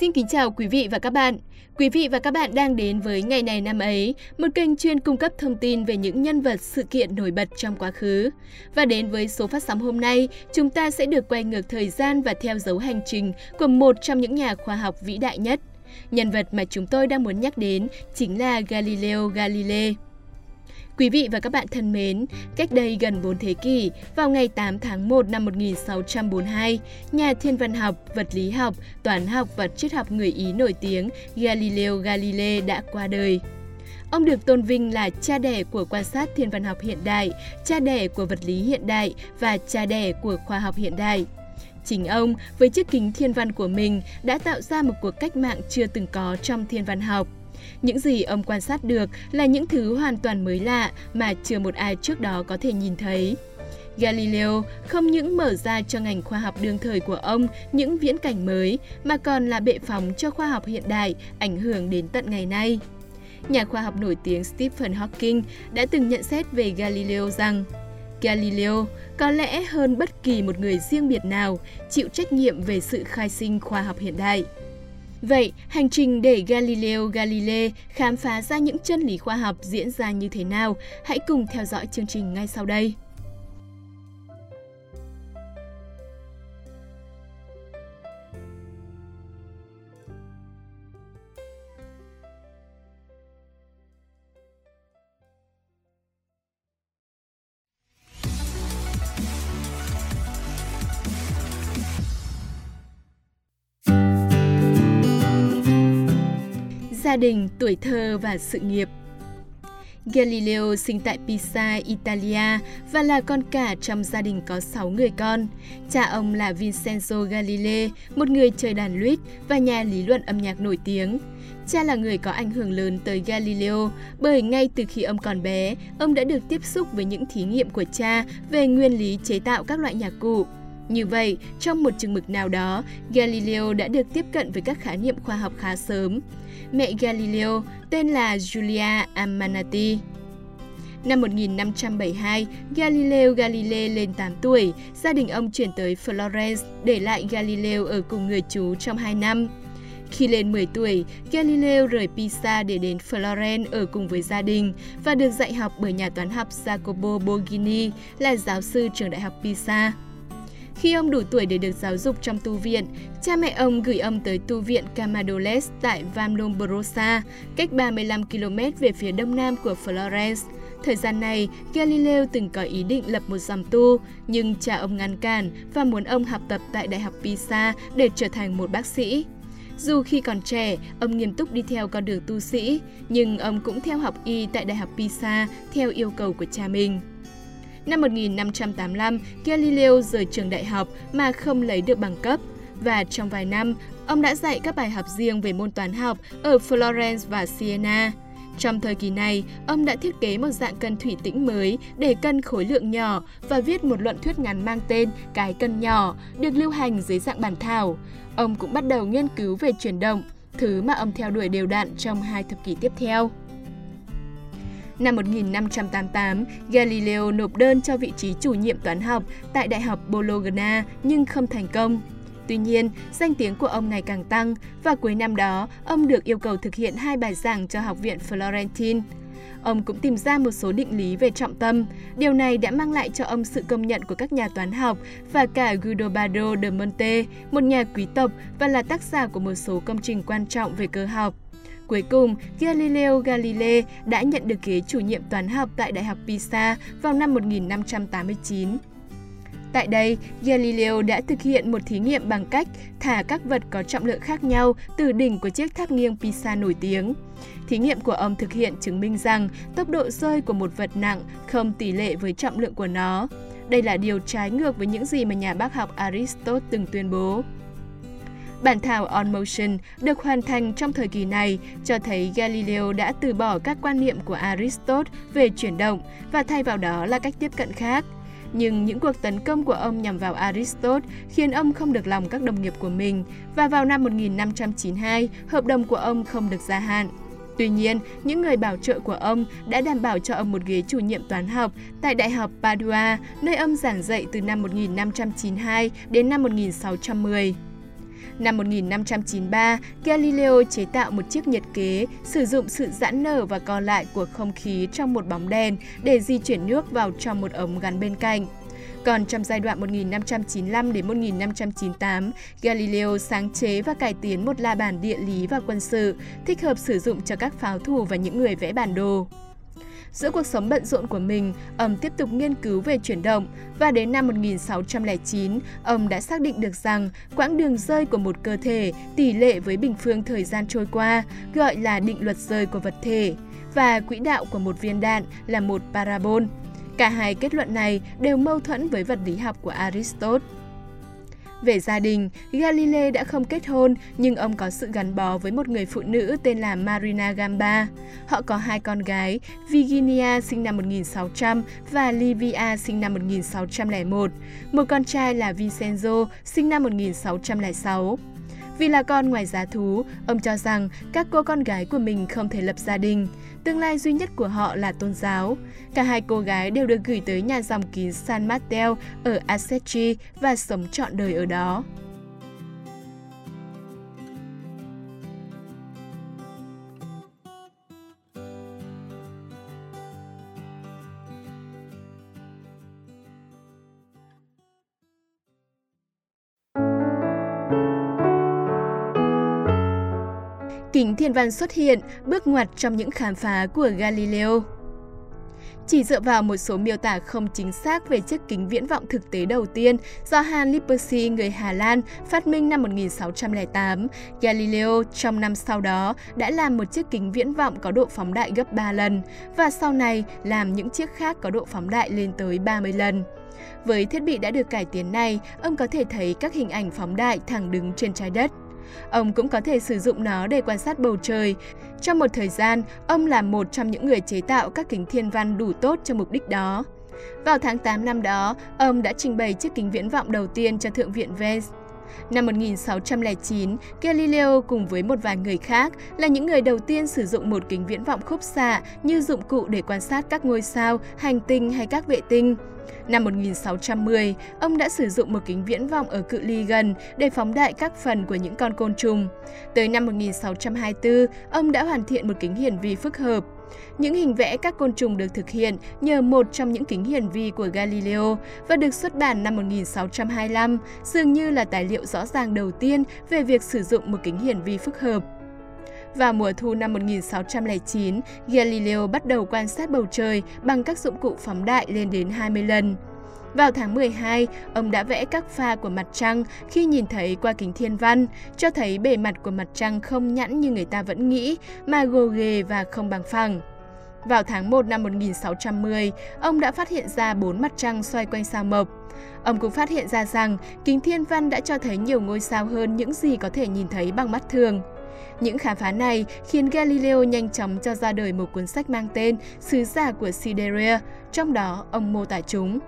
Xin kính chào quý vị và các bạn. Quý vị và các bạn đang đến với Ngày này năm ấy, một kênh chuyên cung cấp thông tin về những nhân vật sự kiện nổi bật trong quá khứ. Và đến với số phát sóng hôm nay, chúng ta sẽ được quay ngược thời gian và theo dấu hành trình của một trong những nhà khoa học vĩ đại nhất. Nhân vật mà chúng tôi đang muốn nhắc đến chính là Galileo Galilei. Quý vị và các bạn thân mến, cách đây gần 4 thế kỷ, vào ngày 8 tháng 1 năm 1642, nhà thiên văn học, vật lý học, toán học và triết học người Ý nổi tiếng Galileo Galilei đã qua đời. Ông được tôn vinh là cha đẻ của quan sát thiên văn học hiện đại, cha đẻ của vật lý hiện đại và cha đẻ của khoa học hiện đại. Chính ông, với chiếc kính thiên văn của mình, đã tạo ra một cuộc cách mạng chưa từng có trong thiên văn học. Những gì ông quan sát được là những thứ hoàn toàn mới lạ mà chưa một ai trước đó có thể nhìn thấy. Galileo không những mở ra cho ngành khoa học đương thời của ông những viễn cảnh mới, mà còn là bệ phóng cho khoa học hiện đại ảnh hưởng đến tận ngày nay. Nhà khoa học nổi tiếng Stephen Hawking đã từng nhận xét về Galileo rằng, Galileo có lẽ hơn bất kỳ một người riêng biệt nào chịu trách nhiệm về sự khai sinh khoa học hiện đại. Vậy, hành trình để Galileo Galilei khám phá ra những chân lý khoa học diễn ra như thế nào? Hãy cùng theo dõi chương trình ngay sau đây. Gia đình, tuổi thơ và sự nghiệp Galileo sinh tại Pisa, Italia và là con cả trong gia đình có 6 người con. Cha ông là Vincenzo Galilei, một người chơi đàn lute và nhà lý luận âm nhạc nổi tiếng. Cha là người có ảnh hưởng lớn tới Galileo bởi ngay từ khi ông còn bé, ông đã được tiếp xúc với những thí nghiệm của cha về nguyên lý chế tạo các loại nhạc cụ. Như vậy, trong một chừng mực nào đó, Galileo đã được tiếp cận với các khái niệm khoa học khá sớm. Mẹ Galileo tên là Giulia Amanati. Năm 1572, Galileo Galilei lên 8 tuổi, gia đình ông chuyển tới Florence để lại Galileo ở cùng người chú trong 2 năm. Khi lên 10 tuổi, Galileo rời Pisa để đến Florence ở cùng với gia đình và được dạy học bởi nhà toán học Jacopo Borghini là giáo sư trường đại học Pisa. Khi ông đủ tuổi để được giáo dục trong tu viện, cha mẹ ông gửi ông tới tu viện Camadoles tại Vamlombrosa, cách 35 km về phía đông nam của Florence. Thời gian này, Galileo từng có ý định lập một dòng tu, nhưng cha ông ngăn cản và muốn ông học tập tại Đại học Pisa để trở thành một bác sĩ. Dù khi còn trẻ, ông nghiêm túc đi theo con đường tu sĩ, nhưng ông cũng theo học y tại Đại học Pisa theo yêu cầu của cha mình. Năm 1585, Galileo rời trường đại học mà không lấy được bằng cấp và trong vài năm, ông đã dạy các bài học riêng về môn toán học ở Florence và Siena. Trong thời kỳ này, ông đã thiết kế một dạng cân thủy tĩnh mới để cân khối lượng nhỏ và viết một luận thuyết ngắn mang tên Cái cân nhỏ, được lưu hành dưới dạng bản thảo. Ông cũng bắt đầu nghiên cứu về chuyển động, thứ mà ông theo đuổi đều đặn trong hai thập kỷ tiếp theo. Năm 1588, Galileo nộp đơn cho vị trí chủ nhiệm toán học tại Đại học Bologna nhưng không thành công. Tuy nhiên, danh tiếng của ông ngày càng tăng và cuối năm đó, ông được yêu cầu thực hiện hai bài giảng cho Học viện Florentine. Ông cũng tìm ra một số định lý về trọng tâm. Điều này đã mang lại cho ông sự công nhận của các nhà toán học và cả Guido de Monte, một nhà quý tộc và là tác giả của một số công trình quan trọng về cơ học. Cuối cùng, Galileo Galilei đã nhận được ghế chủ nhiệm toán học tại Đại học Pisa vào năm 1589. Tại đây, Galileo đã thực hiện một thí nghiệm bằng cách thả các vật có trọng lượng khác nhau từ đỉnh của chiếc tháp nghiêng Pisa nổi tiếng. Thí nghiệm của ông thực hiện chứng minh rằng tốc độ rơi của một vật nặng không tỷ lệ với trọng lượng của nó. Đây là điều trái ngược với những gì mà nhà bác học Aristotle từng tuyên bố. Bản thảo On Motion được hoàn thành trong thời kỳ này cho thấy Galileo đã từ bỏ các quan niệm của Aristotle về chuyển động và thay vào đó là cách tiếp cận khác. Nhưng những cuộc tấn công của ông nhằm vào Aristotle khiến ông không được lòng các đồng nghiệp của mình và vào năm 1592, hợp đồng của ông không được gia hạn. Tuy nhiên, những người bảo trợ của ông đã đảm bảo cho ông một ghế chủ nhiệm toán học tại Đại học Padua, nơi ông giảng dạy từ năm 1592 đến năm 1610. Năm 1593, Galileo chế tạo một chiếc nhiệt kế sử dụng sự giãn nở và co lại của không khí trong một bóng đèn để di chuyển nước vào trong một ống gắn bên cạnh. Còn trong giai đoạn 1595 đến 1598, Galileo sáng chế và cải tiến một la bàn địa lý và quân sự, thích hợp sử dụng cho các pháo thủ và những người vẽ bản đồ. Giữa cuộc sống bận rộn của mình, ông tiếp tục nghiên cứu về chuyển động và đến năm 1609, ông đã xác định được rằng quãng đường rơi của một cơ thể tỷ lệ với bình phương thời gian trôi qua, gọi là định luật rơi của vật thể, và quỹ đạo của một viên đạn là một parabol. Cả hai kết luận này đều mâu thuẫn với vật lý học của Aristotle. Về gia đình, Galilei đã không kết hôn nhưng ông có sự gắn bó với một người phụ nữ tên là Marina Gamba. Họ có hai con gái, Virginia sinh năm 1600 và Livia sinh năm 1601. Một con trai là Vincenzo sinh năm 1606. Vì là con ngoài giá thú, ông cho rằng các cô con gái của mình không thể lập gia đình. Tương lai duy nhất của họ là tôn giáo. Cả hai cô gái đều được gửi tới nhà dòng kín San Matteo ở Assisi và sống trọn đời ở đó. Kính thiên văn xuất hiện, bước ngoặt trong những khám phá của Galileo. Chỉ dựa vào một số miêu tả không chính xác về chiếc kính viễn vọng thực tế đầu tiên do Hans Lippershey, người Hà Lan, phát minh năm 1608, Galileo trong năm sau đó đã làm một chiếc kính viễn vọng có độ phóng đại gấp 3 lần và sau này làm những chiếc khác có độ phóng đại lên tới 30 lần. Với thiết bị đã được cải tiến này, ông có thể thấy các hình ảnh phóng đại thẳng đứng trên trái đất. Ông cũng có thể sử dụng nó để quan sát bầu trời. Trong một thời gian, ông là một trong những người chế tạo các kính thiên văn đủ tốt cho mục đích đó. Vào tháng 8 năm đó, ông đã trình bày chiếc kính viễn vọng đầu tiên cho Thượng viện Vance. Năm 1609, Galileo cùng với một vài người khác là những người đầu tiên sử dụng một kính viễn vọng khúc xạ như dụng cụ để quan sát các ngôi sao, hành tinh hay các vệ tinh. Năm 1610, ông đã sử dụng một kính viễn vọng ở cự ly gần để phóng đại các phần của những con côn trùng. Tới năm 1624, ông đã hoàn thiện một kính hiển vi phức hợp. Những hình vẽ các côn trùng được thực hiện nhờ một trong những kính hiển vi của Galileo và được xuất bản năm 1625, dường như là tài liệu rõ ràng đầu tiên về việc sử dụng một kính hiển vi phức hợp. Vào mùa thu năm 1609, Galileo bắt đầu quan sát bầu trời bằng các dụng cụ phóng đại lên đến 20 lần. Vào tháng 12, ông đã vẽ các pha của mặt trăng khi nhìn thấy qua kính thiên văn, cho thấy bề mặt của mặt trăng không nhẵn như người ta vẫn nghĩ, mà gồ ghề và không bằng phẳng. Vào tháng 1 năm 1610, ông đã phát hiện ra bốn mặt trăng xoay quanh sao mộc. Ông cũng phát hiện ra rằng kính thiên văn đã cho thấy nhiều ngôi sao hơn những gì có thể nhìn thấy bằng mắt thường. Những khám phá này khiến Galileo nhanh chóng cho ra đời một cuốn sách mang tên Sứ giả của Sideria, trong đó ông mô tả chúng.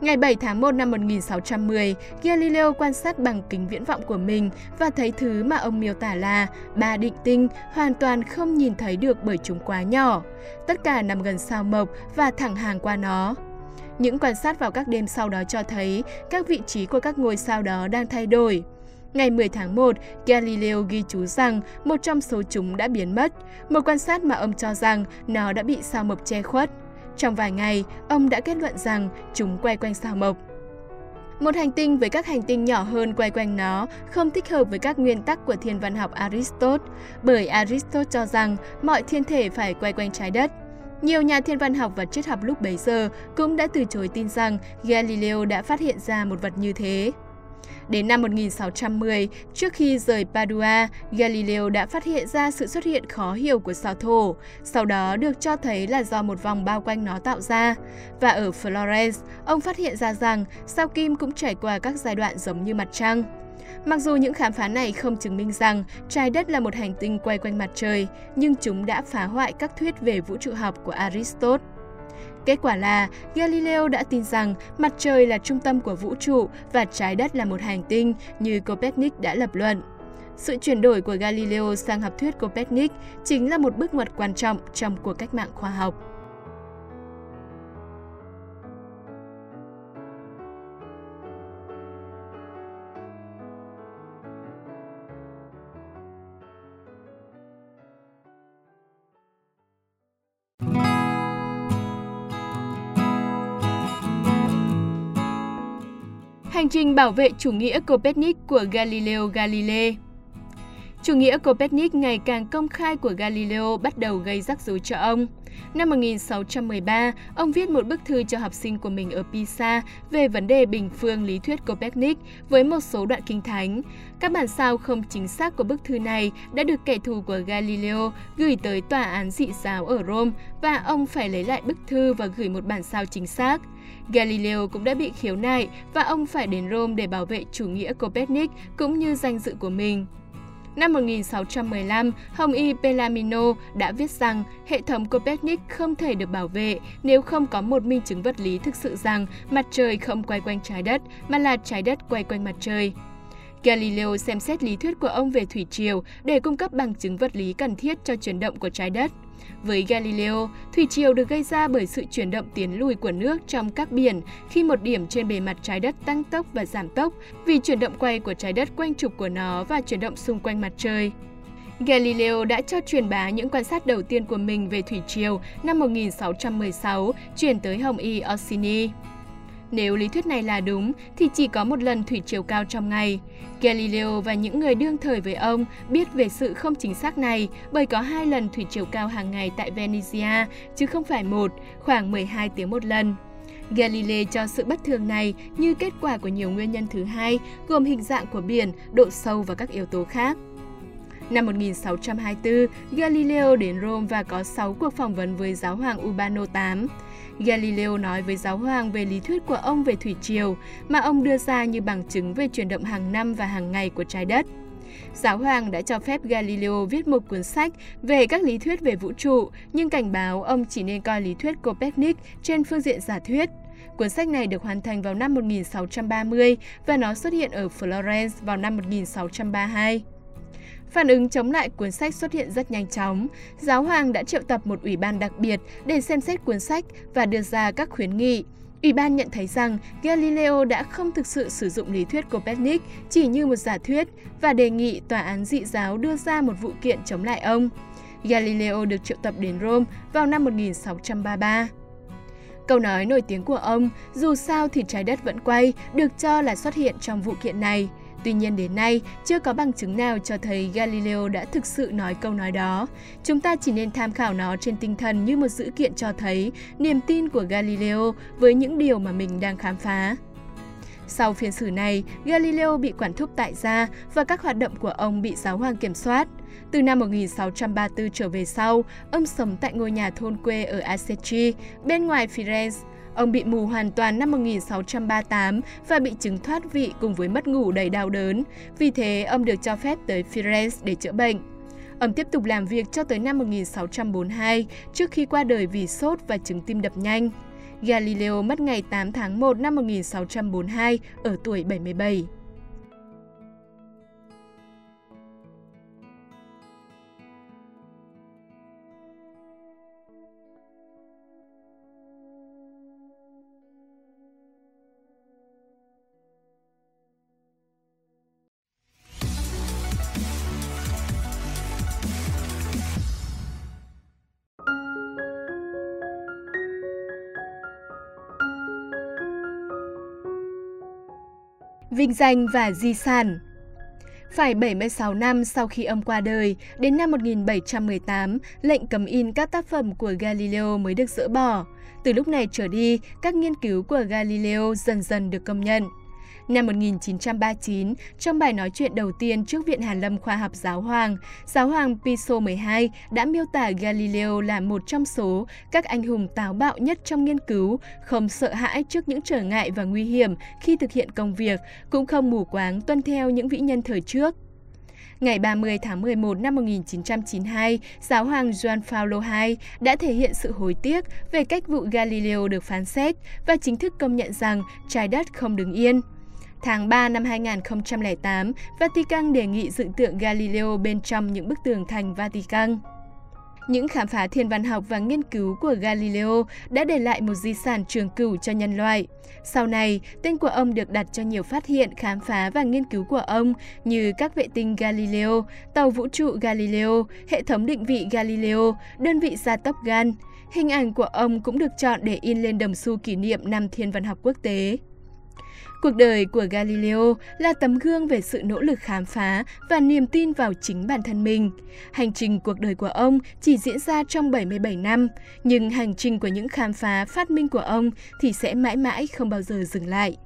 Ngày 7 tháng 1 năm 1610, Galileo quan sát bằng kính viễn vọng của mình và thấy thứ mà ông miêu tả là ba định tinh hoàn toàn không nhìn thấy được bởi chúng quá nhỏ. Tất cả nằm gần sao mộc và thẳng hàng qua nó. Những quan sát vào các đêm sau đó cho thấy các vị trí của các ngôi sao đó đang thay đổi. Ngày 10 tháng 1, Galileo ghi chú rằng một trong số chúng đã biến mất, một quan sát mà ông cho rằng nó đã bị sao mộc che khuất. Trong vài ngày, ông đã kết luận rằng chúng quay quanh sao mộc. Một hành tinh với các hành tinh nhỏ hơn quay quanh nó không thích hợp với các nguyên tắc của thiên văn học Aristotle, bởi Aristotle cho rằng mọi thiên thể phải quay quanh trái đất. Nhiều nhà thiên văn học và triết học lúc bấy giờ cũng đã từ chối tin rằng Galileo đã phát hiện ra một vật như thế. Đến năm 1610, trước khi rời Padua, Galileo đã phát hiện ra sự xuất hiện khó hiểu của sao thổ, sau đó được cho thấy là do một vòng bao quanh nó tạo ra. Và ở Florence, ông phát hiện ra rằng sao kim cũng trải qua các giai đoạn giống như mặt trăng. Mặc dù những khám phá này không chứng minh rằng trái đất là một hành tinh quay quanh mặt trời, nhưng chúng đã phá hoại các thuyết về vũ trụ học của Aristotle. Kết quả là, Galileo đã tin rằng mặt trời là trung tâm của vũ trụ và trái đất là một hành tinh như Copernic đã lập luận. Sự chuyển đổi của Galileo sang học thuyết Copernic chính là một bước ngoặt quan trọng trong cuộc cách mạng khoa học. Trình bảo vệ chủ nghĩa Copernic của Galileo Galilei. Chủ nghĩa Copernic ngày càng công khai của Galileo bắt đầu gây rắc rối cho ông. Năm 1613, ông viết một bức thư cho học sinh của mình ở Pisa về vấn đề bình phương lý thuyết Copernic với một số đoạn kinh thánh. Các bản sao không chính xác của bức thư này đã được kẻ thù của Galileo gửi tới tòa án dị giáo ở Rome và ông phải lấy lại bức thư và gửi một bản sao chính xác. Galileo cũng đã bị khiếu nại và ông phải đến Rome để bảo vệ chủ nghĩa Copernic cũng như danh dự của mình. Năm 1615, Hồng Y Pelamino đã viết rằng hệ thống Copernic không thể được bảo vệ nếu không có một minh chứng vật lý thực sự rằng mặt trời không quay quanh trái đất mà là trái đất quay quanh mặt trời. Galileo xem xét lý thuyết của ông về thủy triều để cung cấp bằng chứng vật lý cần thiết cho chuyển động của trái đất. Với Galileo, thủy triều được gây ra bởi sự chuyển động tiến lùi của nước trong các biển khi một điểm trên bề mặt trái đất tăng tốc và giảm tốc vì chuyển động quay của trái đất quanh trục của nó và chuyển động xung quanh mặt trời. Galileo đã cho truyền bá những quan sát đầu tiên của mình về thủy triều năm 1616 chuyển tới Hồng Y Orsini. Nếu lý thuyết này là đúng, thì chỉ có một lần thủy chiều cao trong ngày. Galileo và những người đương thời với ông biết về sự không chính xác này bởi có hai lần thủy chiều cao hàng ngày tại Venezia, chứ không phải một, khoảng 12 tiếng một lần. Galilei cho sự bất thường này như kết quả của nhiều nguyên nhân thứ hai, gồm hình dạng của biển, độ sâu và các yếu tố khác. Năm 1624, Galileo đến Rome và có 6 cuộc phỏng vấn với giáo hoàng Urbano VIII. Galileo nói với giáo hoàng về lý thuyết của ông về thủy triều mà ông đưa ra như bằng chứng về chuyển động hàng năm và hàng ngày của trái đất. Giáo hoàng đã cho phép Galileo viết một cuốn sách về các lý thuyết về vũ trụ, nhưng cảnh báo ông chỉ nên coi lý thuyết Copernic trên phương diện giả thuyết. Cuốn sách này được hoàn thành vào năm 1630 và nó xuất hiện ở Florence vào năm 1632. Phản ứng chống lại cuốn sách xuất hiện rất nhanh chóng. Giáo hoàng đã triệu tập một ủy ban đặc biệt để xem xét cuốn sách và đưa ra các khuyến nghị. Ủy ban nhận thấy rằng Galileo đã không thực sự sử dụng lý thuyết Copernic chỉ như một giả thuyết và đề nghị tòa án dị giáo đưa ra một vụ kiện chống lại ông. Galileo được triệu tập đến Rome vào năm 1633. Câu nói nổi tiếng của ông, dù sao thì trái đất vẫn quay, được cho là xuất hiện trong vụ kiện này. Tuy nhiên đến nay, chưa có bằng chứng nào cho thấy Galileo đã thực sự nói câu nói đó. Chúng ta chỉ nên tham khảo nó trên tinh thần như một dữ kiện cho thấy niềm tin của Galileo với những điều mà mình đang khám phá. Sau phiên xử này, Galileo bị quản thúc tại gia và các hoạt động của ông bị giáo hoàng kiểm soát. Từ năm 1634 trở về sau, ông sống tại ngôi nhà thôn quê ở Aceci, bên ngoài Firenze. Ông bị mù hoàn toàn năm 1638 và bị chứng thoát vị cùng với mất ngủ đầy đau đớn. Vì thế, ông được cho phép tới Firenze để chữa bệnh. Ông tiếp tục làm việc cho tới năm 1642 trước khi qua đời vì sốt và chứng tim đập nhanh. Galileo mất ngày 8 tháng 1 năm 1642 ở tuổi 77. Vinh danh và di sản. Phải 76 năm sau khi ông qua đời, đến năm 1718, lệnh cấm in các tác phẩm của Galileo mới được dỡ bỏ. Từ lúc này trở đi, các nghiên cứu của Galileo dần dần được công nhận. Năm 1939, trong bài nói chuyện đầu tiên trước Viện Hàn Lâm Khoa học Giáo Hoàng, Giáo hoàng Piso 12 đã miêu tả Galileo là một trong số các anh hùng táo bạo nhất trong nghiên cứu, không sợ hãi trước những trở ngại và nguy hiểm khi thực hiện công việc, cũng không mù quáng tuân theo những vĩ nhân thời trước. Ngày 30 tháng 11 năm 1992, giáo hoàng Juan Paulo II đã thể hiện sự hối tiếc về cách vụ Galileo được phán xét và chính thức công nhận rằng trái đất không đứng yên. Tháng 3 năm 2008, Vatican đề nghị dựng tượng Galileo bên trong những bức tường thành Vatican. Những khám phá thiên văn học và nghiên cứu của Galileo đã để lại một di sản trường cửu cho nhân loại. Sau này, tên của ông được đặt cho nhiều phát hiện, khám phá và nghiên cứu của ông như các vệ tinh Galileo, tàu vũ trụ Galileo, hệ thống định vị Galileo, đơn vị gia tốc Gan. Hình ảnh của ông cũng được chọn để in lên đồng xu kỷ niệm năm thiên văn học quốc tế. Cuộc đời của Galileo là tấm gương về sự nỗ lực khám phá và niềm tin vào chính bản thân mình. Hành trình cuộc đời của ông chỉ diễn ra trong 77 năm, nhưng hành trình của những khám phá phát minh của ông thì sẽ mãi mãi không bao giờ dừng lại.